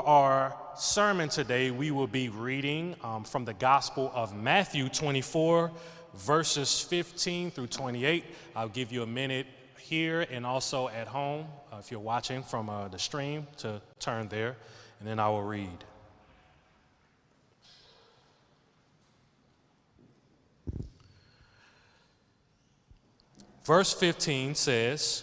our sermon today, we will be reading um, from the Gospel of Matthew 24, verses 15 through 28. I'll give you a minute here and also at home, uh, if you're watching from uh, the stream, to turn there, and then I will read. Verse 15 says,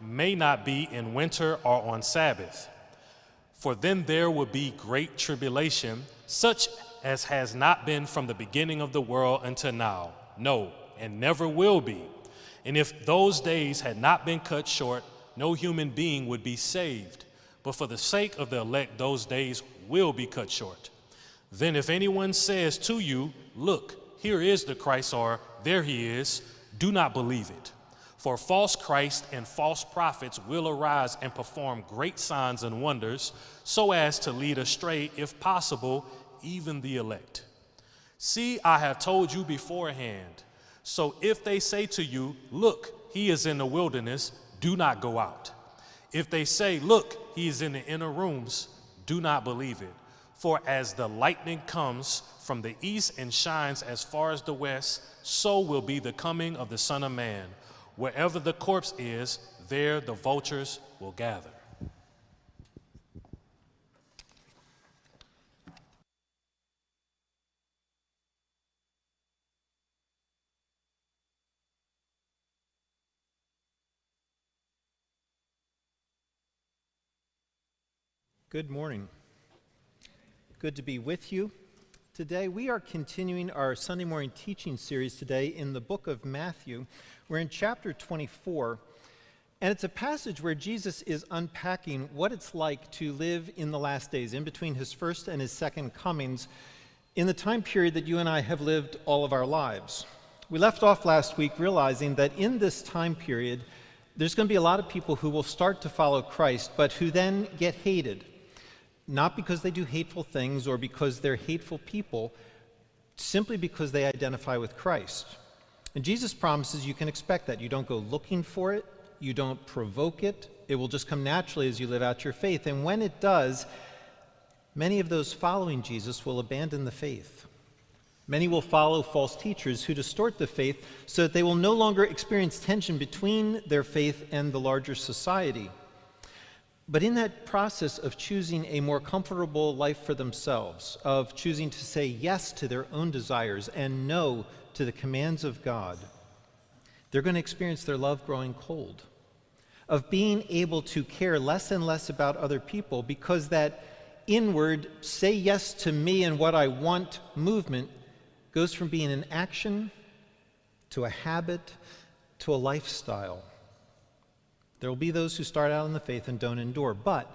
may not be in winter or on Sabbath, for then there will be great tribulation, such as has not been from the beginning of the world until now. No, and never will be. And if those days had not been cut short, no human being would be saved. But for the sake of the elect, those days will be cut short. Then, if anyone says to you, Look, here is the Christ, or there he is, do not believe it. For false Christ and false prophets will arise and perform great signs and wonders, so as to lead astray, if possible, even the elect. See, I have told you beforehand. So if they say to you, Look, he is in the wilderness, do not go out. If they say, Look, he is in the inner rooms, do not believe it. For as the lightning comes from the east and shines as far as the west, so will be the coming of the Son of Man. Wherever the corpse is, there the vultures will gather. Good morning. Good to be with you. Today, we are continuing our Sunday morning teaching series today in the book of Matthew. We're in chapter 24, and it's a passage where Jesus is unpacking what it's like to live in the last days, in between his first and his second comings, in the time period that you and I have lived all of our lives. We left off last week realizing that in this time period, there's going to be a lot of people who will start to follow Christ, but who then get hated not because they do hateful things or because they're hateful people, simply because they identify with Christ. And Jesus promises you can expect that. You don't go looking for it, you don't provoke it, it will just come naturally as you live out your faith. And when it does, many of those following Jesus will abandon the faith. Many will follow false teachers who distort the faith so that they will no longer experience tension between their faith and the larger society. But in that process of choosing a more comfortable life for themselves, of choosing to say yes to their own desires and no to the commands of God, they're going to experience their love growing cold. Of being able to care less and less about other people because that inward, say yes to me and what I want movement goes from being an action to a habit to a lifestyle. There will be those who start out in the faith and don't endure, but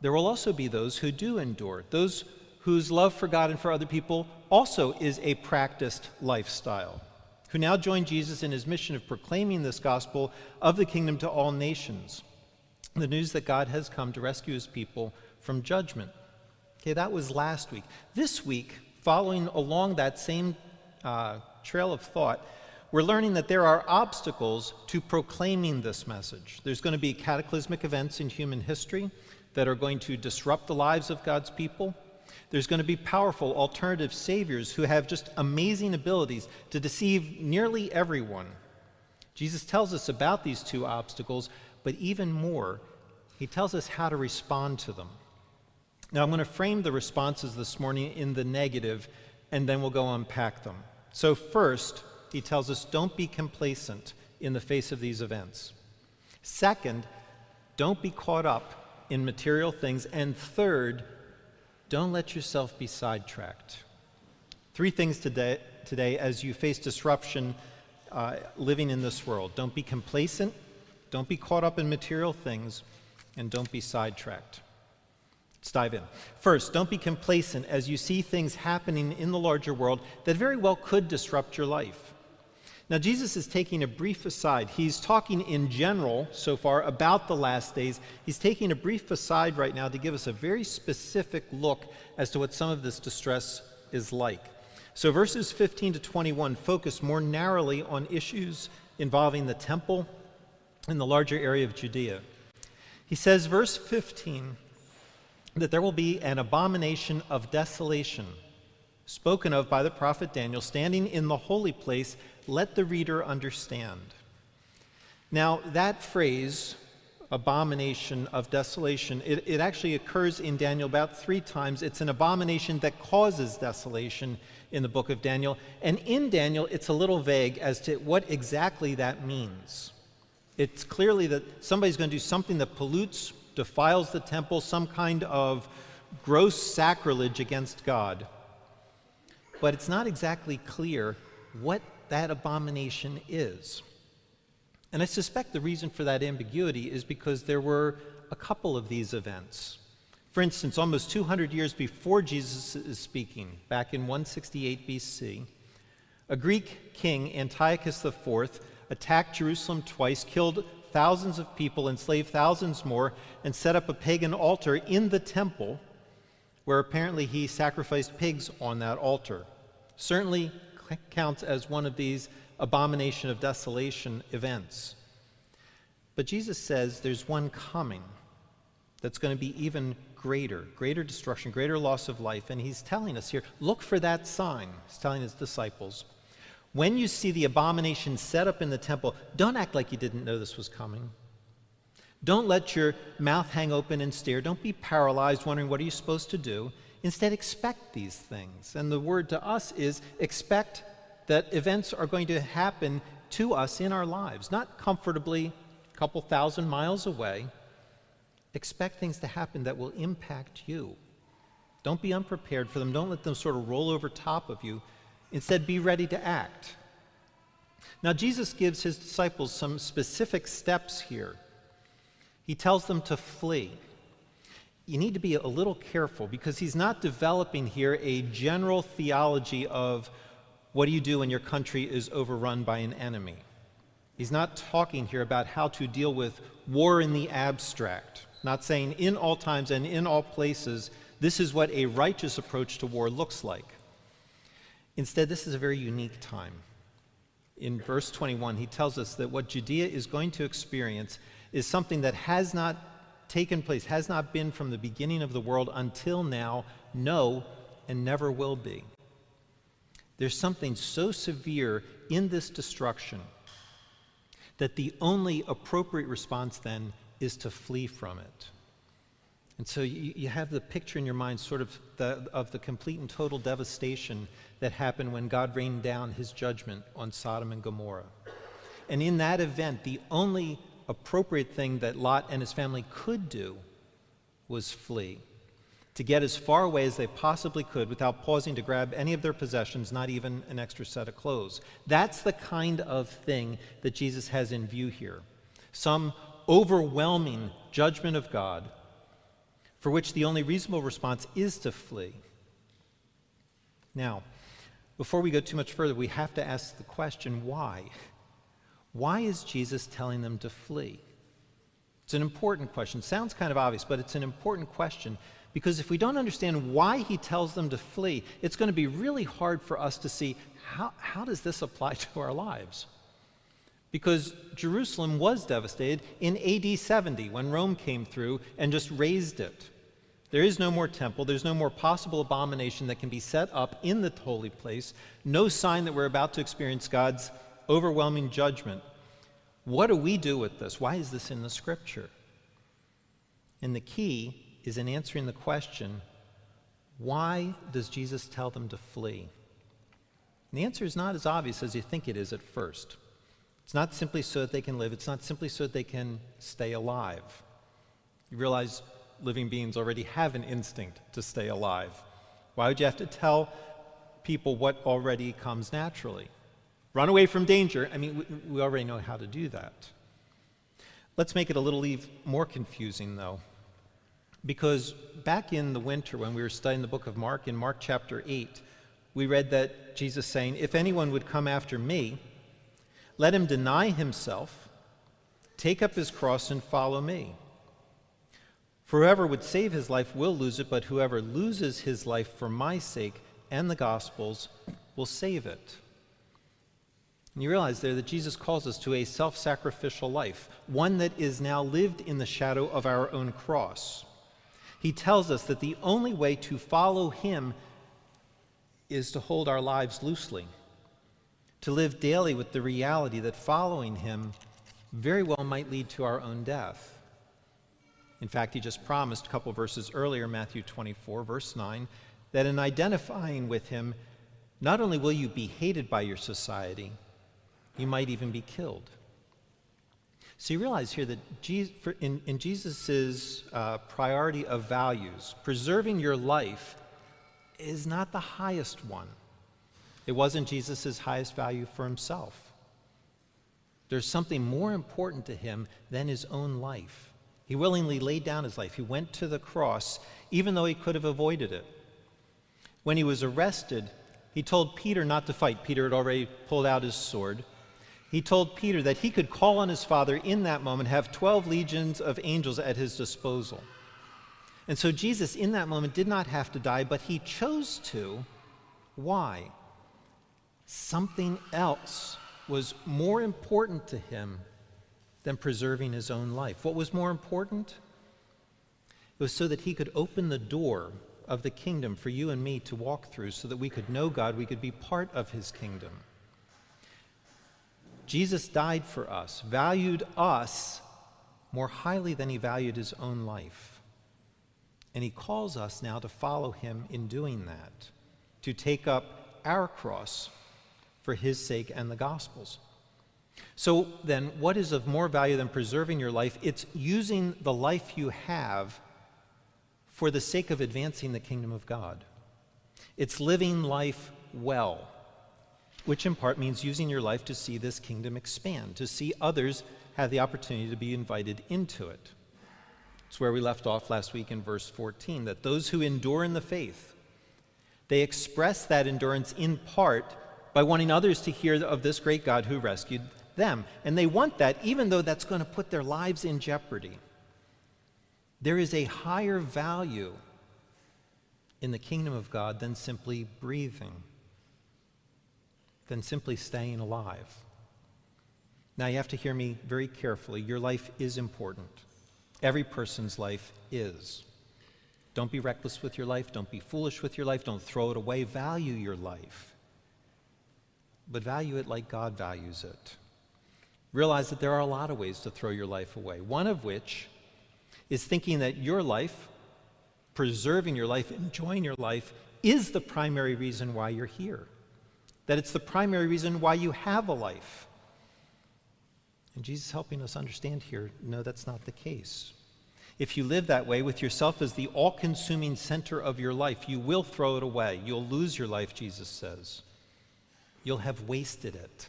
there will also be those who do endure, those whose love for God and for other people also is a practiced lifestyle, who now join Jesus in his mission of proclaiming this gospel of the kingdom to all nations. The news that God has come to rescue his people from judgment. Okay, that was last week. This week, following along that same uh, trail of thought, we're learning that there are obstacles to proclaiming this message. There's going to be cataclysmic events in human history that are going to disrupt the lives of God's people. There's going to be powerful alternative saviors who have just amazing abilities to deceive nearly everyone. Jesus tells us about these two obstacles, but even more, he tells us how to respond to them. Now, I'm going to frame the responses this morning in the negative, and then we'll go unpack them. So, first, he tells us don't be complacent in the face of these events. Second, don't be caught up in material things. And third, don't let yourself be sidetracked. Three things today, today as you face disruption uh, living in this world. Don't be complacent, don't be caught up in material things, and don't be sidetracked. Let's dive in. First, don't be complacent as you see things happening in the larger world that very well could disrupt your life. Now, Jesus is taking a brief aside. He's talking in general so far about the last days. He's taking a brief aside right now to give us a very specific look as to what some of this distress is like. So, verses 15 to 21 focus more narrowly on issues involving the temple and the larger area of Judea. He says, verse 15, that there will be an abomination of desolation spoken of by the prophet Daniel standing in the holy place. Let the reader understand. Now, that phrase, abomination of desolation, it, it, actually occurs in Daniel about three times. It's an abomination that causes desolation in the book of Daniel. And in Daniel, it's a little vague as to what exactly that means. It's clearly that somebody's going to do something that pollutes, defiles the temple, some kind of gross sacrilege against God. But it's not exactly clear what that abomination is. And I suspect the reason for that ambiguity is because there were a couple of these events. For instance, almost 200 years before Jesus is speaking, back in 168 BC, a Greek king, Antiochus IV, attacked Jerusalem twice, killed thousands of people, enslaved thousands more, and set up a pagan altar in the temple where apparently he sacrificed pigs on that altar. Certainly counts as one of these abomination of desolation events. But Jesus says there's one coming that's going to be even greater, greater destruction, greater loss of life. And he's telling us here look for that sign. He's telling his disciples. When you see the abomination set up in the temple, don't act like you didn't know this was coming. Don't let your mouth hang open and stare. Don't be paralyzed wondering what are you supposed to do. Instead, expect these things. And the word to us is expect that events are going to happen to us in our lives, not comfortably a couple thousand miles away. Expect things to happen that will impact you. Don't be unprepared for them. Don't let them sort of roll over top of you. Instead, be ready to act. Now, Jesus gives his disciples some specific steps here. He tells them to flee. You need to be a little careful because he's not developing here a general theology of what do you do when your country is overrun by an enemy. He's not talking here about how to deal with war in the abstract, not saying in all times and in all places, this is what a righteous approach to war looks like. Instead, this is a very unique time. In verse 21, he tells us that what Judea is going to experience is something that has not taken place, has not been from the beginning of the world until now, no, and never will be. There's something so severe in this destruction that the only appropriate response then is to flee from it. And so you, you have the picture in your mind, sort of, the, of the complete and total devastation that happened when God rained down his judgment on Sodom and Gomorrah. And in that event, the only appropriate thing that Lot and his family could do was flee, to get as far away as they possibly could without pausing to grab any of their possessions, not even an extra set of clothes. That's the kind of thing that Jesus has in view here. Some overwhelming judgment of God for which the only reasonable response is to flee. Now, before we go too much further, we have to ask the question why? Why is Jesus telling them to flee? It's an important question. Sounds kind of obvious, but it's an important question because if we don't understand why he tells them to flee, it's going to be really hard for us to see how, how does this apply to our lives? Because Jerusalem was devastated in AD 70 when Rome came through and just razed it. There is no more temple. There's no more possible abomination that can be set up in the holy place. No sign that we're about to experience God's overwhelming judgment. What do we do with this? Why is this in the scripture? And the key is in answering the question why does Jesus tell them to flee? And the answer is not as obvious as you think it is at first. It's not simply so that they can live, it's not simply so that they can stay alive. You realize living beings already have an instinct to stay alive. Why would you have to tell people what already comes naturally? Run away from danger. I mean, we, we already know how to do that. Let's make it a little more confusing, though. Because back in the winter when we were studying the book of Mark, in Mark chapter 8, we read that Jesus saying, If anyone would come after me, let him deny himself, take up his cross, and follow me. For whoever would save his life will lose it, but whoever loses his life for my sake and the gospel's will save it. And you realize there that Jesus calls us to a self sacrificial life, one that is now lived in the shadow of our own cross. He tells us that the only way to follow him is to hold our lives loosely, to live daily with the reality that following him very well might lead to our own death. In fact, he just promised a couple verses earlier, Matthew 24, verse 9, that in identifying with him, not only will you be hated by your society, you might even be killed. So you realize here that in, in Jesus' uh, priority of values, preserving your life is not the highest one. It wasn't Jesus' highest value for himself. There's something more important to him than his own life. He willingly laid down his life. He went to the cross, even though he could have avoided it. When he was arrested, he told Peter not to fight. Peter had already pulled out his sword. He told Peter that he could call on his father in that moment, have 12 legions of angels at his disposal. And so Jesus, in that moment, did not have to die, but he chose to. Why? Something else was more important to him than preserving his own life. What was more important? It was so that he could open the door of the kingdom for you and me to walk through so that we could know God, we could be part of his kingdom. Jesus died for us, valued us more highly than he valued his own life. And he calls us now to follow him in doing that, to take up our cross for his sake and the gospel's. So then, what is of more value than preserving your life? It's using the life you have for the sake of advancing the kingdom of God. It's living life well, which in part means using your life to see this kingdom expand, to see others have the opportunity to be invited into it. It's where we left off last week in verse 14 that those who endure in the faith, they express that endurance in part by wanting others to hear of this great God who rescued them. And they want that even though that's going to put their lives in jeopardy. There is a higher value in the kingdom of God than simply breathing, than simply staying alive. Now, you have to hear me very carefully. Your life is important. Every person's life is. Don't be reckless with your life. Don't be foolish with your life. Don't throw it away. Value your life. But value it like God values it. Realize that there are a lot of ways to throw your life away, one of which is thinking that your life, preserving your life, enjoying your life, is the primary reason why you're here. That it's the primary reason why you have a life. And Jesus helping us understand here no, that's not the case. If you live that way with yourself as the all consuming center of your life, you will throw it away. You'll lose your life, Jesus says. You'll have wasted it.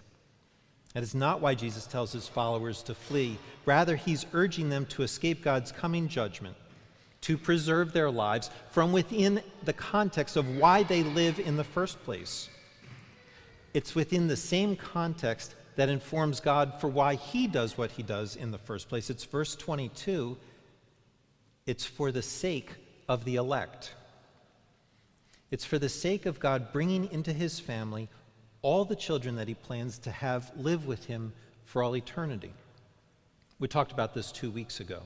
That is not why Jesus tells his followers to flee. Rather, he's urging them to escape God's coming judgment, to preserve their lives from within the context of why they live in the first place. It's within the same context that informs God for why he does what he does in the first place. It's verse 22 it's for the sake of the elect. It's for the sake of God bringing into his family all the children that he plans to have live with him for all eternity. We talked about this two weeks ago.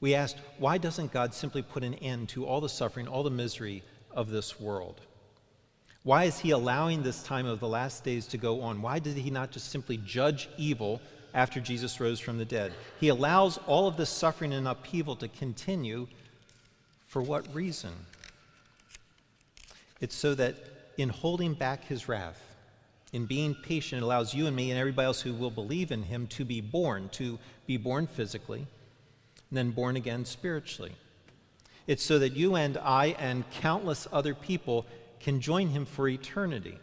We asked, why doesn't God simply put an end to all the suffering, all the misery of this world? Why is he allowing this time of the last days to go on? Why did he not just simply judge evil after Jesus rose from the dead? He allows all of this suffering and upheaval to continue. For what reason? It's so that in holding back his wrath, in being patient, it allows you and me and everybody else who will believe in him to be born, to be born physically, and then born again spiritually. It's so that you and I and countless other people can join him for eternity.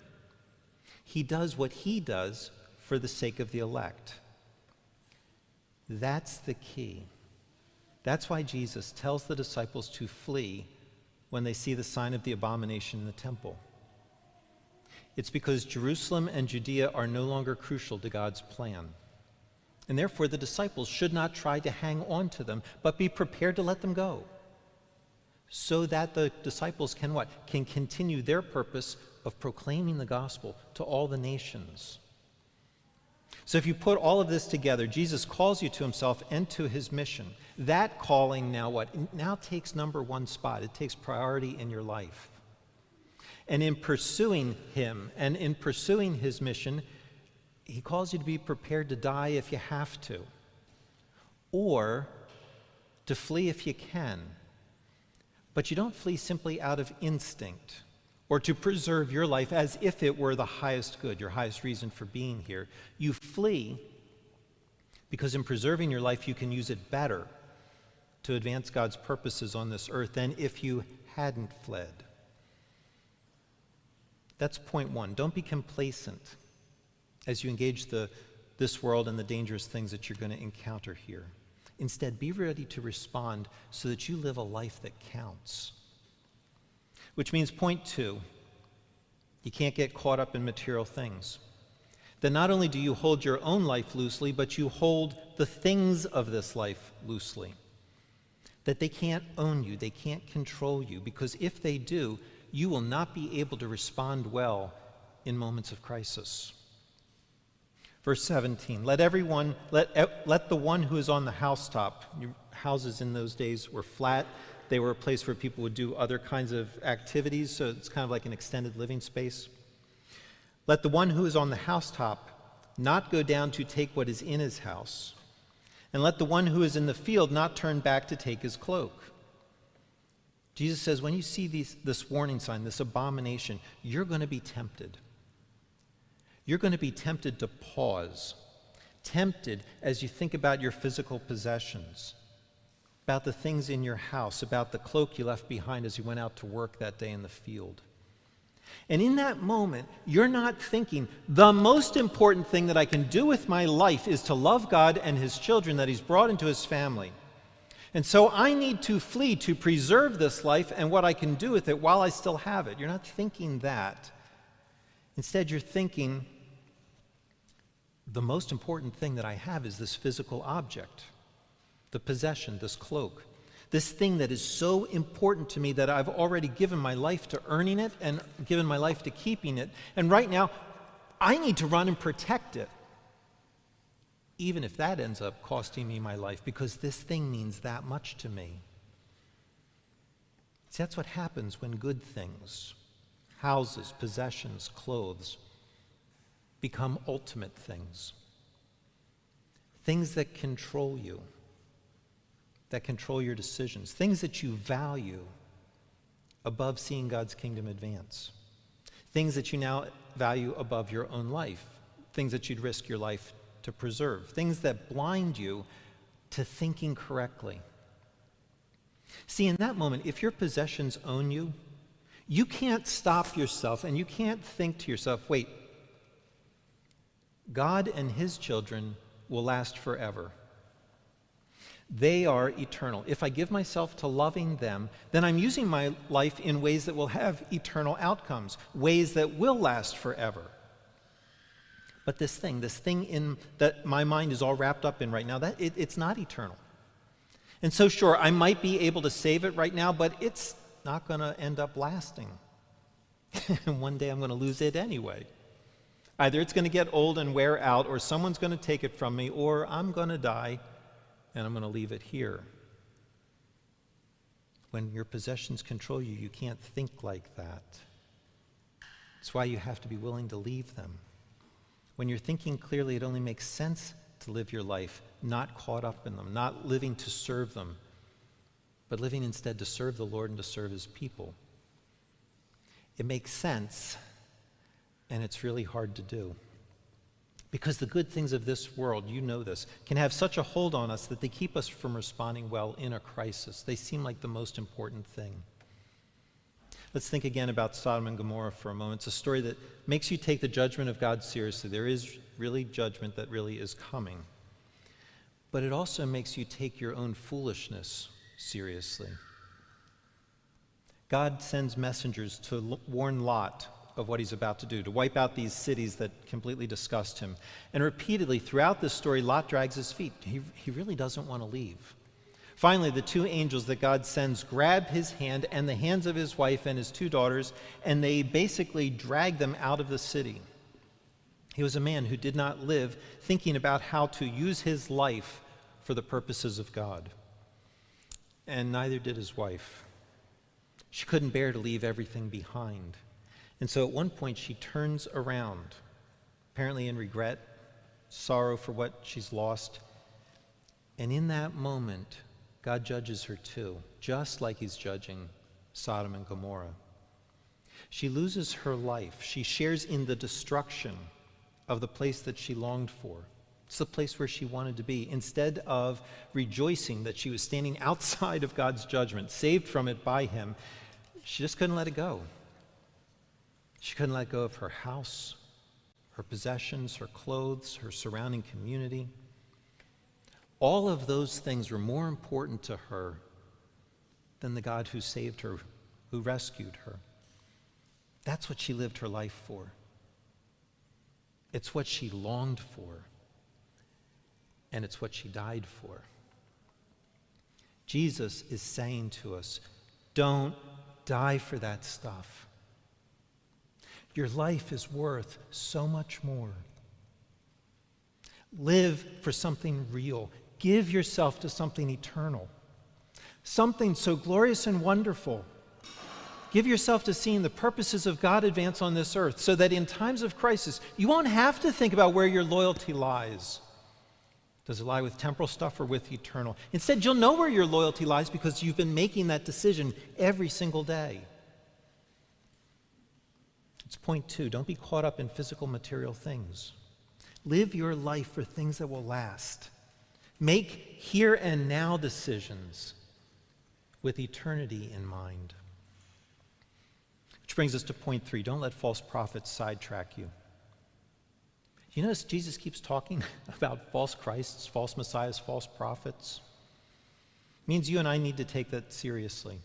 He does what he does for the sake of the elect. That's the key. That's why Jesus tells the disciples to flee when they see the sign of the abomination in the temple. It's because Jerusalem and Judea are no longer crucial to God's plan. And therefore, the disciples should not try to hang on to them, but be prepared to let them go. So that the disciples can what? Can continue their purpose of proclaiming the gospel to all the nations. So, if you put all of this together, Jesus calls you to himself and to his mission. That calling now what? Now takes number one spot. It takes priority in your life. And in pursuing him and in pursuing his mission, he calls you to be prepared to die if you have to, or to flee if you can. But you don't flee simply out of instinct or to preserve your life as if it were the highest good, your highest reason for being here. You flee because in preserving your life, you can use it better to advance God's purposes on this earth than if you hadn't fled. That's point one. Don't be complacent as you engage the, this world and the dangerous things that you're going to encounter here. Instead, be ready to respond so that you live a life that counts. Which means, point two, you can't get caught up in material things. That not only do you hold your own life loosely, but you hold the things of this life loosely. That they can't own you, they can't control you, because if they do, you will not be able to respond well in moments of crisis. Verse 17 Let everyone, let, let the one who is on the housetop, houses in those days were flat. They were a place where people would do other kinds of activities, so it's kind of like an extended living space. Let the one who is on the housetop not go down to take what is in his house, and let the one who is in the field not turn back to take his cloak. Jesus says, when you see these, this warning sign, this abomination, you're going to be tempted you're going to be tempted to pause, tempted as you think about your physical possessions, about the things in your house, about the cloak you left behind as you went out to work that day in the field. And in that moment, you're not thinking, the most important thing that I can do with my life is to love God and His children that He's brought into His family. And so I need to flee to preserve this life and what I can do with it while I still have it. You're not thinking that. Instead, you're thinking, the most important thing that I have is this physical object, the possession, this cloak. This thing that is so important to me that I've already given my life to earning it and given my life to keeping it. And right now, I need to run and protect it, even if that ends up costing me my life, because this thing means that much to me. See, that's what happens when good things, houses, possessions, clothes, become ultimate things. Things that control you, that control your decisions, things that you value above seeing God's kingdom advance, things that you now value above your own life, things that you'd risk your life to preserve, things that blind you to thinking correctly. See, in that moment, if your possessions own you, you can't stop yourself and you can't think to yourself, wait, God and his children will last forever. They are eternal. If I give myself to loving them, then I'm using my life in ways that will have eternal outcomes, ways that will last forever. But this thing, this thing in that my mind is all wrapped up in right now, that it, it's not eternal. And so, sure, I might be able to save it right now, but it's not going to end up lasting. and one day I'm going to lose it anyway. Either it's going to get old and wear out, or someone's going to take it from me, or I'm going to die and I'm going to leave it here. When your possessions control you, you can't think like that. That's why you have to be willing to leave them. When you're thinking clearly, it only makes sense to live your life not caught up in them, not living to serve them, but living instead to serve the Lord and to serve his people. It makes sense and it's really hard to do. Because the good things of this world, you know this, can have such a hold on us that they keep us from responding well in a crisis. They seem like the most important thing. Let's think again about Sodom and Gomorrah for a moment. It's a story that makes you take the judgment of God seriously. There is really judgment that really is coming. but it also makes you take your own foolishness seriously. God sends messengers to warn Lot of what he's about to do, to wipe out these cities that completely disgust him. And repeatedly throughout this story, Lot drags his feet. He, he really doesn't want to leave. Finally, the two angels that God sends grab his hand and the hands of his wife and his two daughters, and they basically drag them out of the city. He was a man who did not live thinking about how to use his life for the purposes of God. And neither did his wife. She couldn't bear to leave everything behind. And so at one point, she turns around, apparently in regret, sorrow for what she's lost. And in that moment, God judges her too, just like he's judging Sodom and Gomorrah. She loses her life. She shares in the destruction of the place that she longed for. It's the place where she wanted to be. Instead of rejoicing that she was standing outside of God's judgment, saved from it by Him, she just couldn't let it go. She couldn't let go of her house, her possessions, her clothes, her surrounding community. All of those things were more important to her than the God who saved her, who rescued her. That's what she lived her life for. It's what she longed for, and it's what she died for. Jesus is saying to us, don't die for that stuff. Your life is worth so much more. Live for something real. Give yourself to something eternal, something so glorious and wonderful. Give yourself to seeing the purposes of God advance on this earth so that in times of crisis, you won't have to think about where your loyalty lies. Does it lie with temporal stuff or with eternal? Instead, you'll know where your loyalty lies because you've been making that decision every single day. It's point two don't be caught up in physical material things. Live your life for things that will last. Make here and now decisions with eternity in mind. Which brings us to point three don't let false prophets sidetrack you. You notice Jesus keeps talking about false Christs, false messiahs, false prophets. It means you and I need to take that seriously.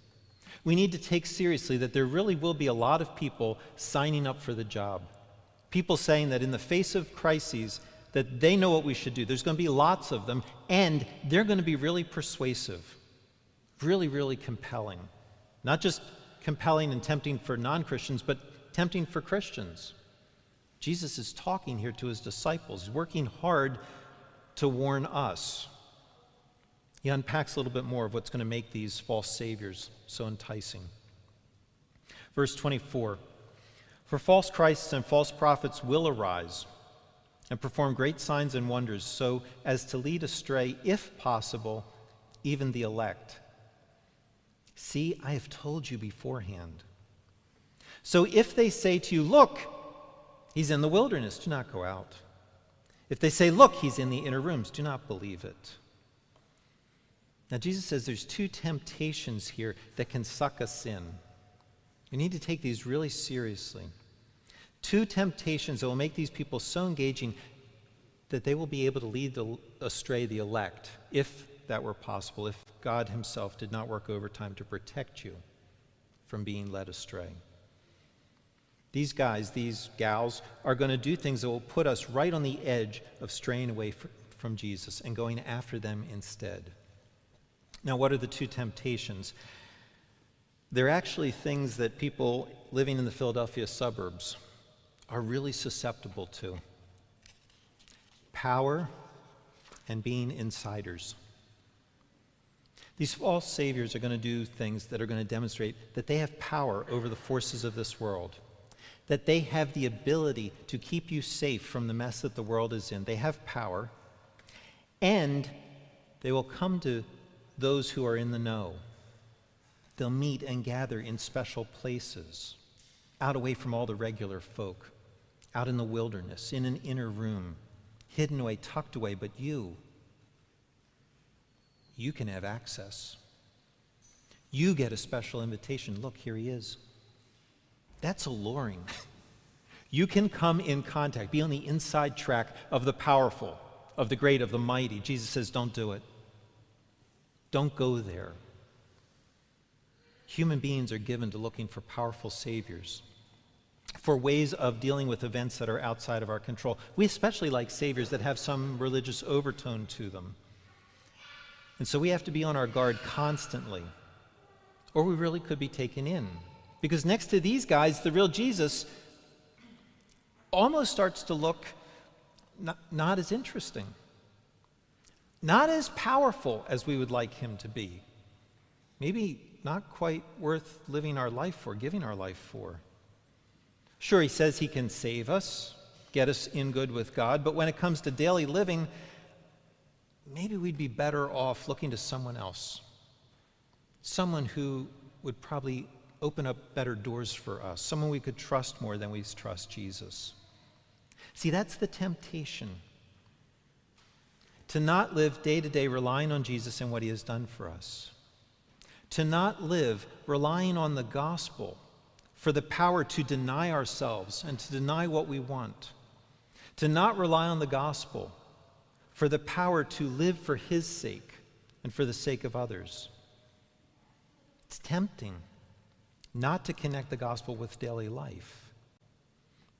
We need to take seriously that there really will be a lot of people signing up for the job. People saying that in the face of crises, that they know what we should do. There's going to be lots of them, and they're going to be really persuasive, really, really compelling. Not just compelling and tempting for non Christians, but tempting for Christians. Jesus is talking here to his disciples, working hard to warn us. He unpacks a little bit more of what's going to make these false saviors so enticing. Verse 24 For false Christs and false prophets will arise and perform great signs and wonders, so as to lead astray, if possible, even the elect. See, I have told you beforehand. So if they say to you, Look, he's in the wilderness, do not go out. If they say, Look, he's in the inner rooms, do not believe it. Now, Jesus says there's two temptations here that can suck us in. We need to take these really seriously. Two temptations that will make these people so engaging that they will be able to lead the, astray the elect, if that were possible, if God Himself did not work overtime to protect you from being led astray. These guys, these gals, are going to do things that will put us right on the edge of straying away from Jesus and going after them instead. Now, what are the two temptations? They're actually things that people living in the Philadelphia suburbs are really susceptible to power and being insiders. These false saviors are going to do things that are going to demonstrate that they have power over the forces of this world, that they have the ability to keep you safe from the mess that the world is in. They have power, and they will come to those who are in the know. They'll meet and gather in special places, out away from all the regular folk, out in the wilderness, in an inner room, hidden away, tucked away, but you, you can have access. You get a special invitation. Look, here he is. That's alluring. you can come in contact, be on the inside track of the powerful, of the great, of the mighty. Jesus says, Don't do it. Don't go there. Human beings are given to looking for powerful saviors, for ways of dealing with events that are outside of our control. We especially like saviors that have some religious overtone to them. And so we have to be on our guard constantly, or we really could be taken in. Because next to these guys, the real Jesus almost starts to look not, not as interesting, not as powerful as we would like him to be. Maybe not quite worth living our life for, giving our life for. Sure, he says he can save us, get us in good with God, but when it comes to daily living, maybe we'd be better off looking to someone else. Someone who would probably open up better doors for us, someone we could trust more than we trust Jesus. See, that's the temptation. To not live day to day relying on Jesus and what he has done for us. To not live relying on the gospel for the power to deny ourselves and to deny what we want. To not rely on the gospel for the power to live for his sake and for the sake of others. It's tempting not to connect the gospel with daily life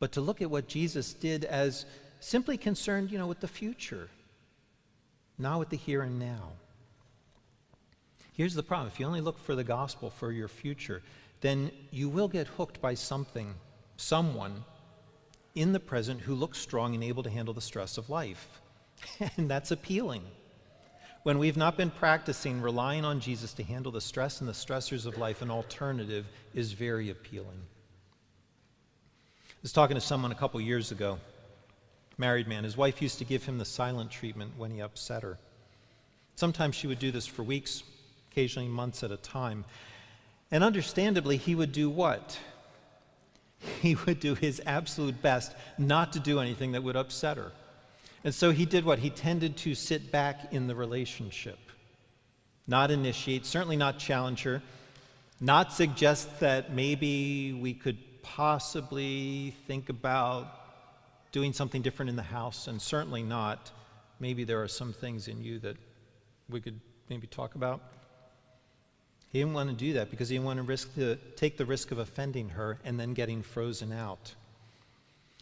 but to look at what Jesus did as simply concerned, you know, with the future, not with the here and now. Here's the problem if you only look for the gospel for your future, then you will get hooked by something, someone in the present who looks strong and able to handle the stress of life. and that's appealing. When we've not been practicing relying on Jesus to handle the stress and the stressors of life, an alternative is very appealing I was talking to someone a couple years ago, married man. His wife used to give him the silent treatment when he upset her. Sometimes she would do this for weeks, occasionally months at a time. And understandably, he would do what? He would do his absolute best not to do anything that would upset her. And so he did what? He tended to sit back in the relationship, not initiate, certainly not challenge her, not suggest that maybe we could possibly think about doing something different in the house, and certainly not. Maybe there are some things in you that we could maybe talk about. He didn't want to do that because he didn't want to risk to take the risk of offending her and then getting frozen out.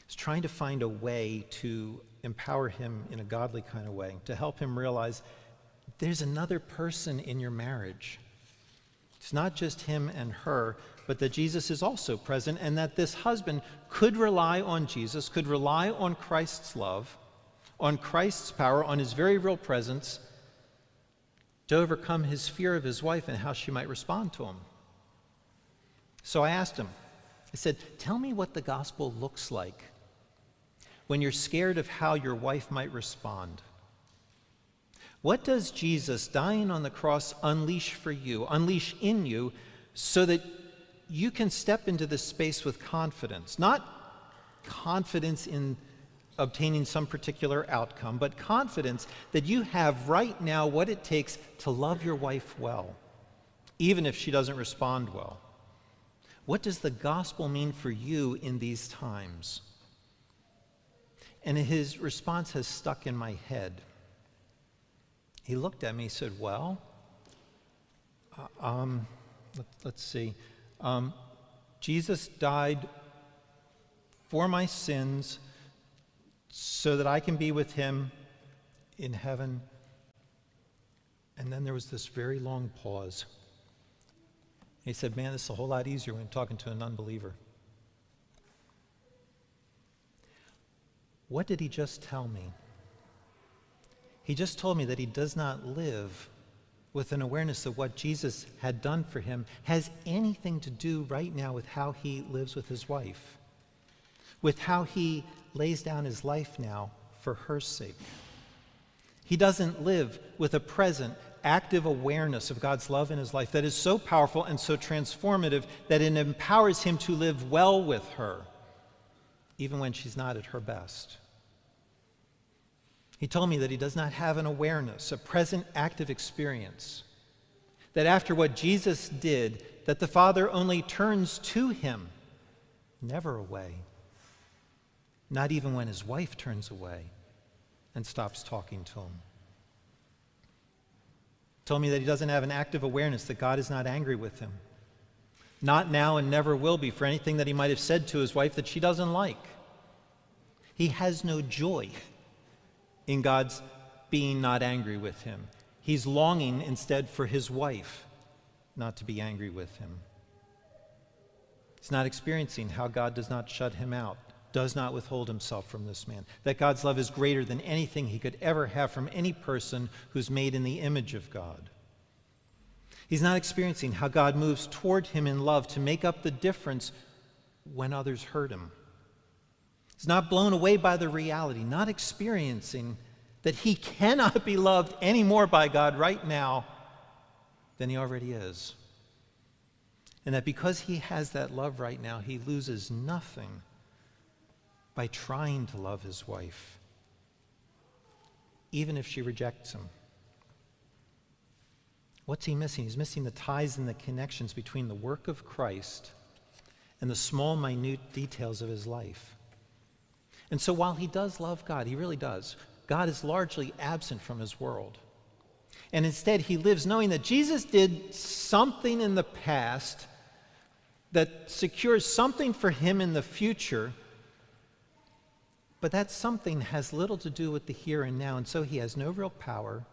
He's trying to find a way to empower him in a godly kind of way, to help him realize there's another person in your marriage. It's not just him and her, but that Jesus is also present, and that this husband could rely on Jesus, could rely on Christ's love, on Christ's power, on his very real presence to overcome his fear of his wife and how she might respond to him. So I asked him, I said, Tell me what the gospel looks like when you're scared of how your wife might respond. What does Jesus dying on the cross unleash for you, unleash in you, so that you can step into this space with confidence, not confidence in obtaining some particular outcome, but confidence that you have right now what it takes to love your wife well, even if she doesn't respond well. What does the gospel mean for you in these times? And his response has stuck in my head. He looked at me and said, Well, uh, um, let, us see. Um, Jesus died for my sins so that I can be with him in heaven. And then there was this very long pause. He said, Man, this is a whole lot easier when talking to an unbeliever. What did he just tell me? He just told me that he does not live with an awareness of what Jesus had done for him has anything to do right now with how he lives with his wife, with how he lays down his life now for her sake. He doesn't live with a present, active awareness of God's love in his life that is so powerful and so transformative that it empowers him to live well with her, even when she's not at her best. He told me that he does not have an awareness, a present active experience. That after what Jesus did, that the Father only turns to him, never away. Not even when his wife turns away. and stops talking to him. Told me that he doesn't have an active awareness that God is not angry with him. Not now and never will be for anything that he might have said to his wife that she doesn't like. He has no joy in God's being not angry with him. He's longing instead for his wife not to be angry with him. He's not experiencing how God does not shut him out, does not withhold himself from this man, that God's love is greater than anything he could ever have from any person who's made in the image of God. He's not experiencing how God moves toward him in love to make up the difference when others hurt him. He's not blown away by the reality, not experiencing that he cannot be loved any more by God right now than he already is. And that because he has that love right now, he loses nothing by trying to love his wife, even if she rejects him. What's he missing? He's missing the ties and the connections between the work of Christ and the small, minute details of his life. And so while he does love God, he really does, God is largely absent from his world. And instead, he lives knowing that Jesus did something in the past that secures something for him in the future, but that something has little to do with the here and now, and so he has no real power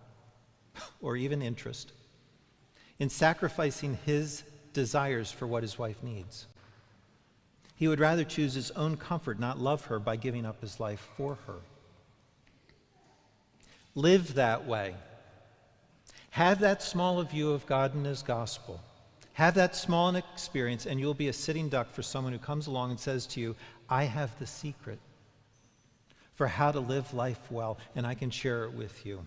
or even interest in sacrificing his desires for what his wife needs. He would rather choose his own comfort, not love her, by giving up his life for her. Live that way. Have that small view of God and His gospel. Have that small experience, and you'll be a sitting duck for someone who comes along and says to you, I have the secret for how to live life well, and I can share it with you.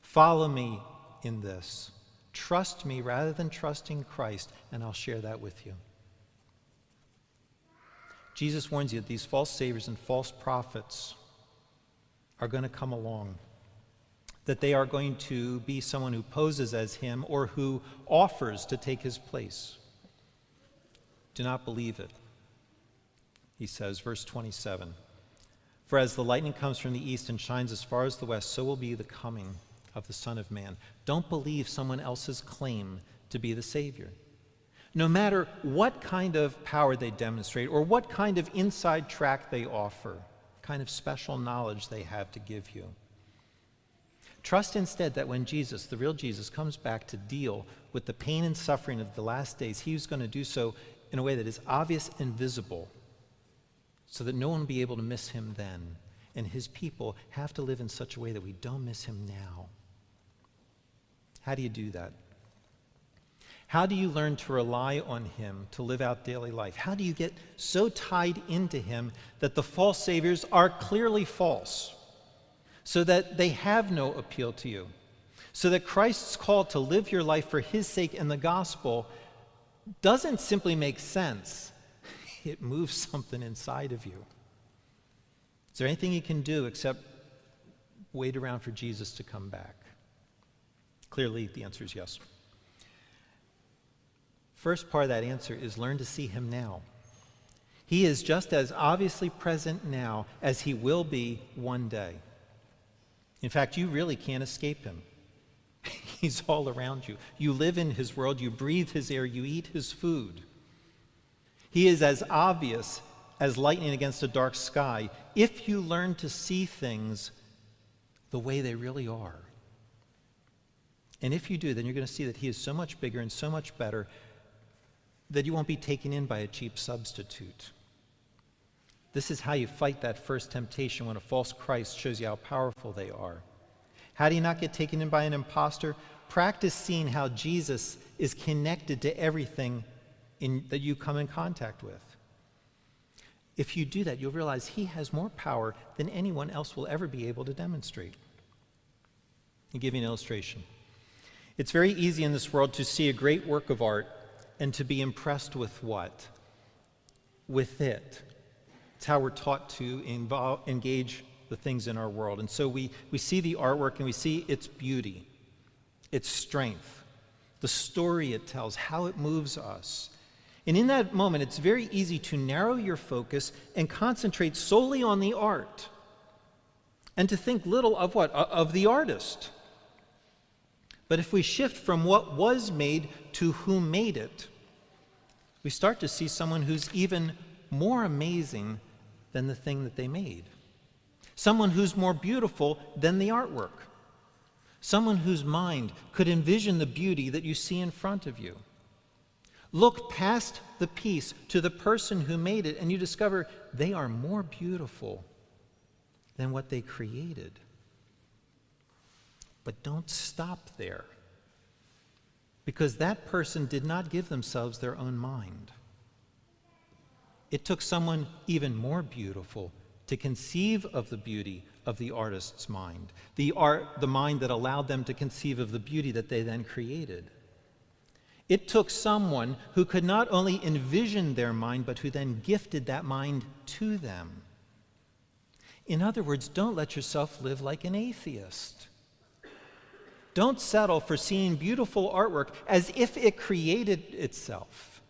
Follow me in this. Trust me rather than trusting Christ, and I'll share that with you. Jesus warns you that these false saviors and false prophets are going to come along that they are going to be someone who poses as him or who offers to take his place. Do not believe it. He says, verse 27 For as the lightning comes from the east and shines as far as the west, so will be the coming of the Son of Man. Don't believe someone else's claim to be the Savior. No matter what kind of power they demonstrate or what kind of inside track they offer, kind of special knowledge they have to give you. Trust instead that when Jesus, the real Jesus, comes back to deal with the pain and suffering of the last days, he's going to do so in a way that is obvious and visible so that no one will be able to miss him then. And his people have to live in such a way that we don't miss him now. How do you do that? How do you learn to rely on him to live out daily life? How do you get so tied into him that the false saviors are clearly false? so that they have no appeal to you. So that Christ's call to live your life for his sake in the gospel doesn't simply make sense, it moves something inside of you. Is there anything you can do except wait around for Jesus to come back? Clearly, the answer is yes. First part of that answer is learn to see him now. He is just as obviously present now as he will be one day. In fact, you really can't escape him. He's all around you. You live in his world, you breathe his air, you eat his food. He is as obvious as lightning against a dark sky if you learn to see things the way they really are. And if you do, then you're going to see that he is so much bigger and so much better that you won't be taken in by a cheap substitute. This is how you fight that first temptation when a false Christ shows you how powerful they are. How do you not get taken in by an impostor? Practice seeing how Jesus is connected to everything in, that you come in contact with. If you do that, you'll realize he has more power than anyone else will ever be able to demonstrate. I'll give you an illustration. It's very easy in this world to see a great work of art and to be impressed with what? With it. It's how we're taught to involve, engage the things in our world. And so we, we see the artwork and we see its beauty, its strength, the story it tells, how it moves us. And in that moment, it's very easy to narrow your focus and concentrate solely on the art and to think little of what? Of the artist. But if we shift from what was made to who made it, we start to see someone who's even more amazing than the thing that they made. Someone who's more beautiful than the artwork. Someone whose mind could envision the beauty that you see in front of you. Look past the piece to the person who made it, and you discover they are more beautiful than what they created. But don't stop there. Because that person did not give themselves their own mind. It took someone even more beautiful to conceive of the beauty of the artist's mind, the, art, the mind that allowed them to conceive of the beauty that they then created. It took someone who could not only envision their mind, but who then gifted that mind to them. In other words, don't let yourself live like an atheist. Don't settle for seeing beautiful artwork as if it created itself.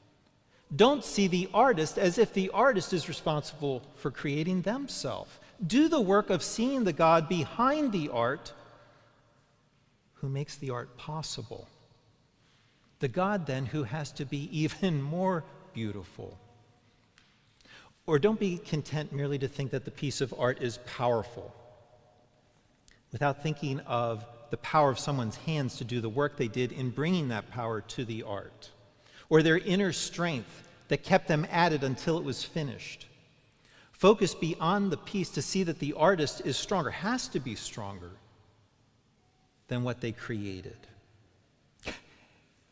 Don't see the artist as if the artist is responsible for creating themselves. Do the work of seeing the God behind the art who makes the art possible. The God, then, who has to be even more beautiful. Or don't be content merely to think that the piece of art is powerful without thinking of the power of someone's hands to do the work they did in bringing that power to the art, or their inner strength that kept them at it until it was finished. Focus beyond the piece to see that the artist is stronger, has to be stronger than what they created.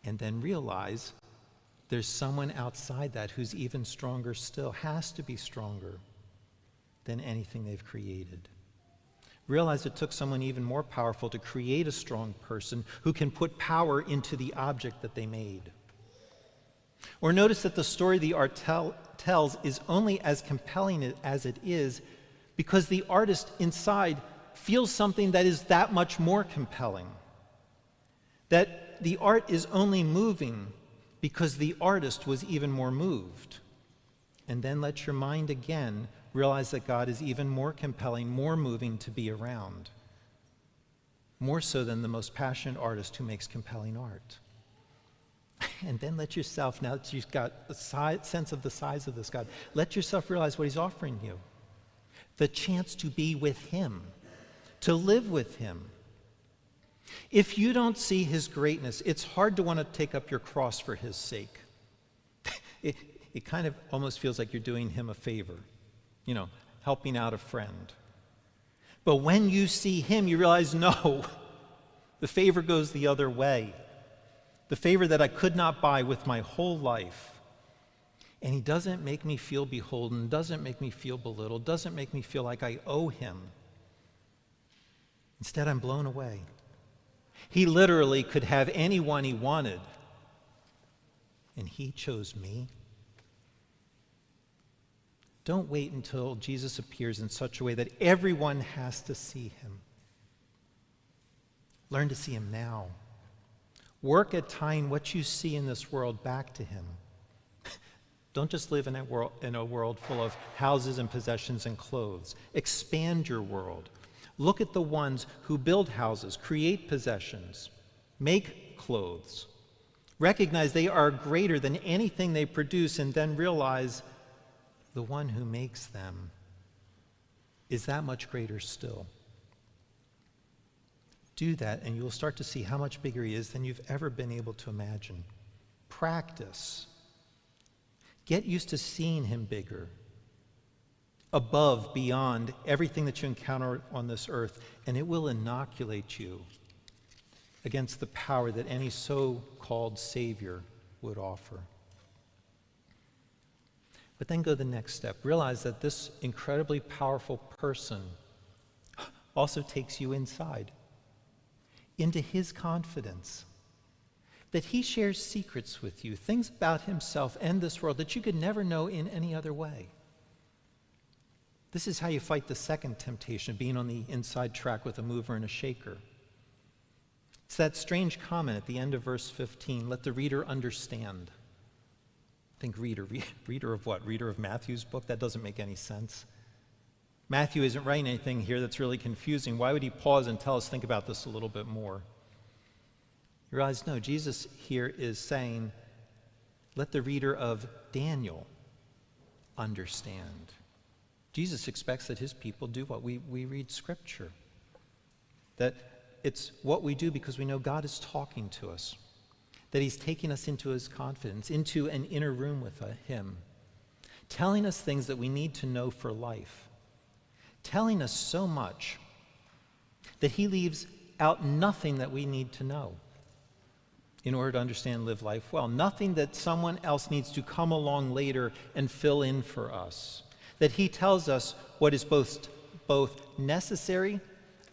And then realize there's someone outside that who's even stronger still, has to be stronger than anything they've created. Realize it took someone even more powerful to create a strong person who can put power into the object that they made. Or notice that the story the art tell, tells is only as compelling as it is because the artist inside feels something that is that much more compelling. That the art is only moving because the artist was even more moved. And then let your mind again realize that God is even more compelling, more moving to be around, more so than the most passionate artist who makes compelling art. And then let yourself, now that you've got a sense of the size of this God, let yourself realize what He's offering you the chance to be with Him, to live with Him if you don't see his greatness, it's hard to want to take up your cross for his sake. it, it kind of almost feels like you're doing him a favor, you know, helping out a friend. But when you see him, you realize no, the favor goes the other way. The favor that I could not buy with my whole life. And he doesn't make me feel beholden, doesn't make me feel belittled, doesn't make me feel like I owe him. Instead, I'm blown away. He literally could have anyone he wanted, and he chose me. Don't wait until Jesus appears in such a way that everyone has to see him. Learn to see him now. Work at tying what you see in this world back to him. Don't just live in a, world, in a world full of houses and possessions and clothes. Expand your world. Look at the ones who build houses, create possessions, make clothes. Recognize they are greater than anything they produce, and then realize the one who makes them is that much greater still. Do that, and you'll start to see how much bigger he is than you've ever been able to imagine. Practice. Get used to seeing him bigger above, beyond everything that you encounter on this earth, and it will inoculate you against the power that any so called Savior would offer. But then go the next step. Realize that this incredibly powerful person also takes you inside, into his confidence. That he shares secrets with you, things about himself and this world that you could never know in any other way. This is how you fight the second temptation, being on the inside track with a mover and a shaker. It's that strange comment at the end of verse 15 let the reader understand. Think reader. Re- reader of what? Reader of Matthew's book? That doesn't make any sense. Matthew isn't writing anything here that's really confusing. Why would he pause and tell us, think about this a little bit more? You realize, no, Jesus here is saying, let the reader of Daniel understand. Jesus expects that his people do what we, we read Scripture. That it's what we do because we know God is talking to us. That he's taking us into his confidence, into an inner room with uh, him, telling us things that we need to know for life telling us so much that he leaves out nothing that we need to know in order to understand and live life well. Nothing that someone else needs to come along later and fill in for us. That he tells us what is both, both necessary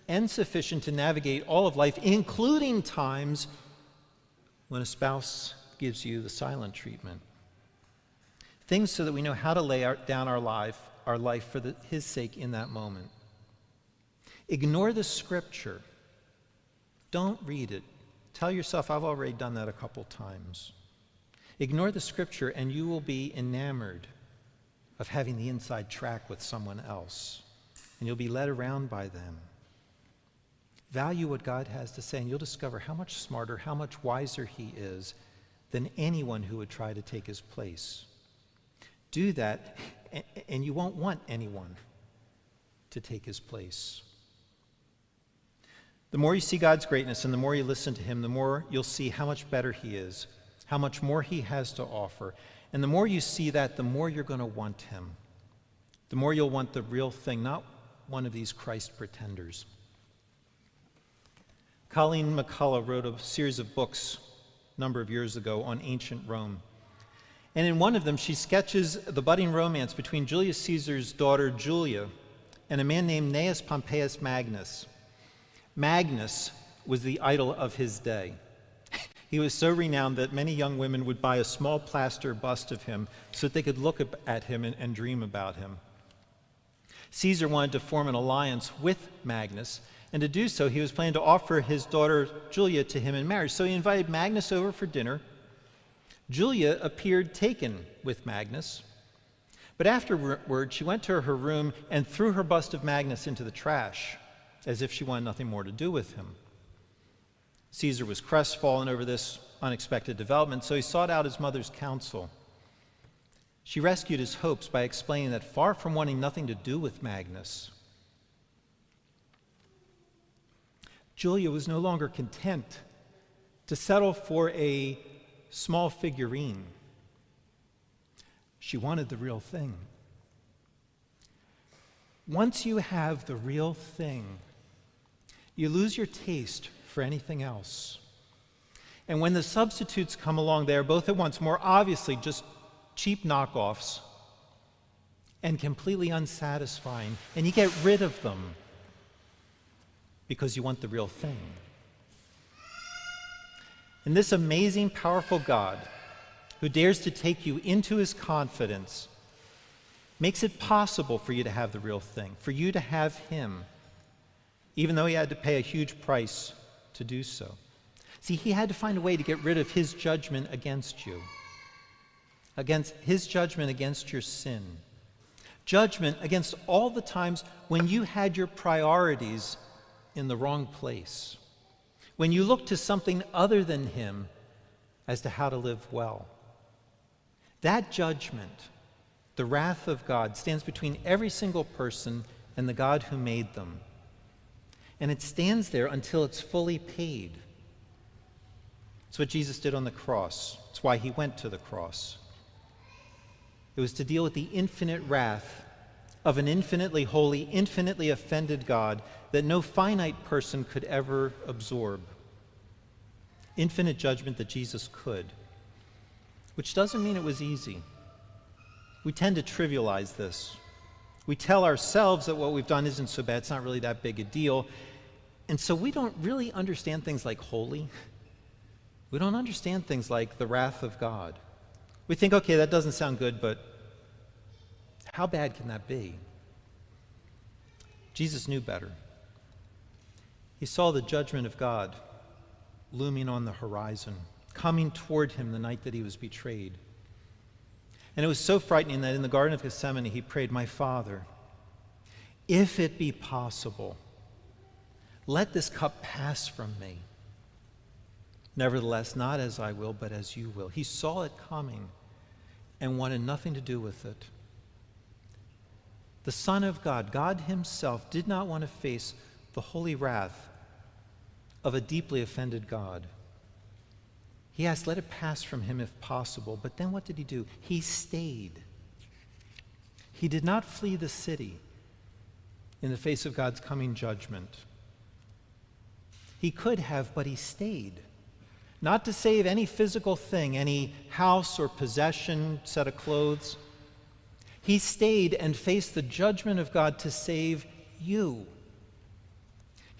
and sufficient to navigate all of life, including times when a spouse gives you the silent treatment. Things so that we know how to lay our, down our life our life for the, His sake in that moment. Ignore the scripture. Don't read it. Tell yourself, I've already done that a couple times. Ignore the scripture, and you will be enamored of having the inside track with someone else, and you'll be led around by them. Value what God has to say, and you'll discover how much smarter, how much wiser He is than anyone who would try to take His place. Do that, and you won't want anyone to take his place. The more you see God's greatness and the more you listen to him, the more you'll see how much better he is, how much more he has to offer. And the more you see that, the more you're going to want him. The more you'll want the real thing, not one of these Christ pretenders. Colleen McCullough wrote a series of books a number of years ago on ancient Rome. And in one of them, she sketches the budding romance between Julius Caesar's daughter Julia and a man named Gnaeus Pompeius Magnus. Magnus was the idol of his day. He was so renowned that many young women would buy a small plaster bust of him so that they could look at him and, and dream about him. Caesar wanted to form an alliance with Magnus, and to do so, he was planning to offer his daughter Julia to him in marriage. So he invited Magnus over for dinner Julia appeared taken with Magnus. But afterward, she went to her room and threw her bust of Magnus into the trash, as if she wanted nothing more to do with him. Caesar was crestfallen over this unexpected development, so he sought out his mother's counsel. She rescued his hopes by explaining that far from wanting nothing to do with Magnus, Julia was no longer content to settle for a small figurine. She wanted the real thing. Once you have the real thing, you lose your taste for anything else. And when the substitutes come along, they are both at once more obviously just cheap knockoffs and completely unsatisfying, and you get rid of them because you want the real thing. And this amazing, powerful God, who dares to take you into his confidence, makes it possible for you to have the real thing, for you to have him, even though he had to pay a huge price to do so. See, he had to find a way to get rid of his judgment against you, against his judgment against your sin, judgment against all the times when you had your priorities in the wrong place when you look to something other than Him as to how to live well. That judgment, the wrath of God, stands between every single person and the God who made them. And it stands there until it's fully paid. It's what Jesus did on the cross. It's why he went to the cross. It was to deal with the infinite wrath of an infinitely holy, infinitely offended God that no finite person could ever absorb. Infinite judgment that Jesus could, which doesn't mean it was easy. We tend to trivialize this. We tell ourselves that what we've done isn't so bad, it's not really that big a deal. And so we don't really understand things like holy. We don't understand things like the wrath of God. We think, okay, that doesn't sound good, but how bad can that be? Jesus knew better. He saw the judgment of God looming on the horizon, coming toward him the night that he was betrayed. And it was so frightening that in the Garden of Gethsemane he prayed, My Father, If it be possible, let this cup pass from me. Nevertheless, not as I will, but as you will. He saw it coming and wanted nothing to do with it. The Son of God, God Himself, did not want to face the holy wrath of a deeply offended God. He asked, let it pass from him if possible. But then what did he do? He stayed. He did not flee the city in the face of God's coming judgment. He could have, but he stayed. Not to save any physical thing, any house or possession, set of clothes. He stayed and faced the judgment of God to save you.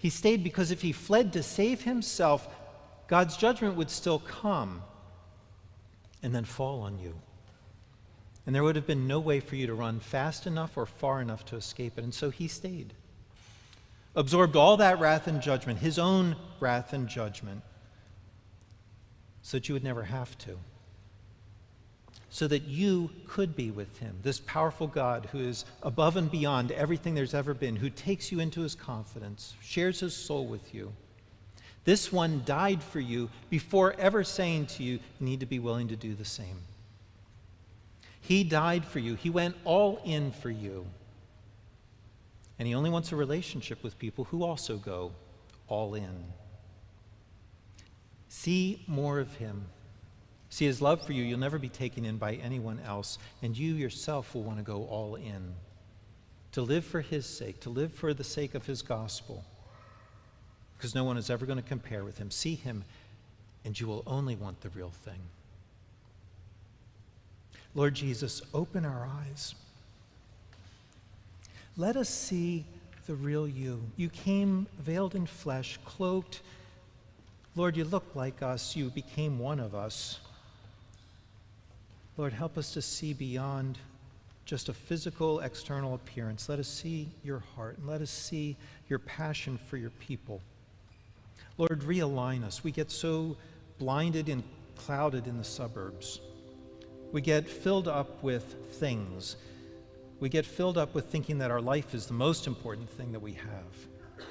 He stayed because if he fled to save himself, God's judgment would still come and then fall on you. And there would have been no way for you to run fast enough or far enough to escape it. And so he stayed. Absorbed all that wrath and judgment, his own wrath and judgment, so that you would never have to so that you could be with him. This powerful God who is above and beyond everything there's ever been, who takes you into his confidence, shares his soul with you. This one died for you before ever saying to you, you need to be willing to do the same. He died for you, he went all in for you. And he only wants a relationship with people who also go all in. See more of him. See, his love for you, you'll never be taken in by anyone else, and you yourself will want to go all in. To live for his sake, to live for the sake of his gospel. Because no one is ever going to compare with him. See him, and you will only want the real thing. Lord Jesus, open our eyes. Let us see the real you. You came veiled in flesh, cloaked. Lord, you look like us. You became one of us. Lord, help us to see beyond just a physical external appearance. Let us see your heart and let us see your passion for your people. Lord, realign us. We get so blinded and clouded in the suburbs. We get filled up with things. We get filled up with thinking that our life is the most important thing that we have.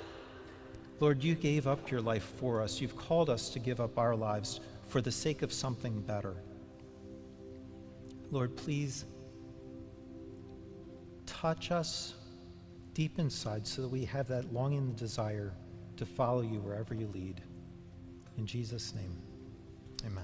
Lord, you gave up your life for us. You've called us to give up our lives for the sake of something better. Lord, please touch us deep inside so that we have that longing and desire to follow you wherever you lead. In Jesus' name.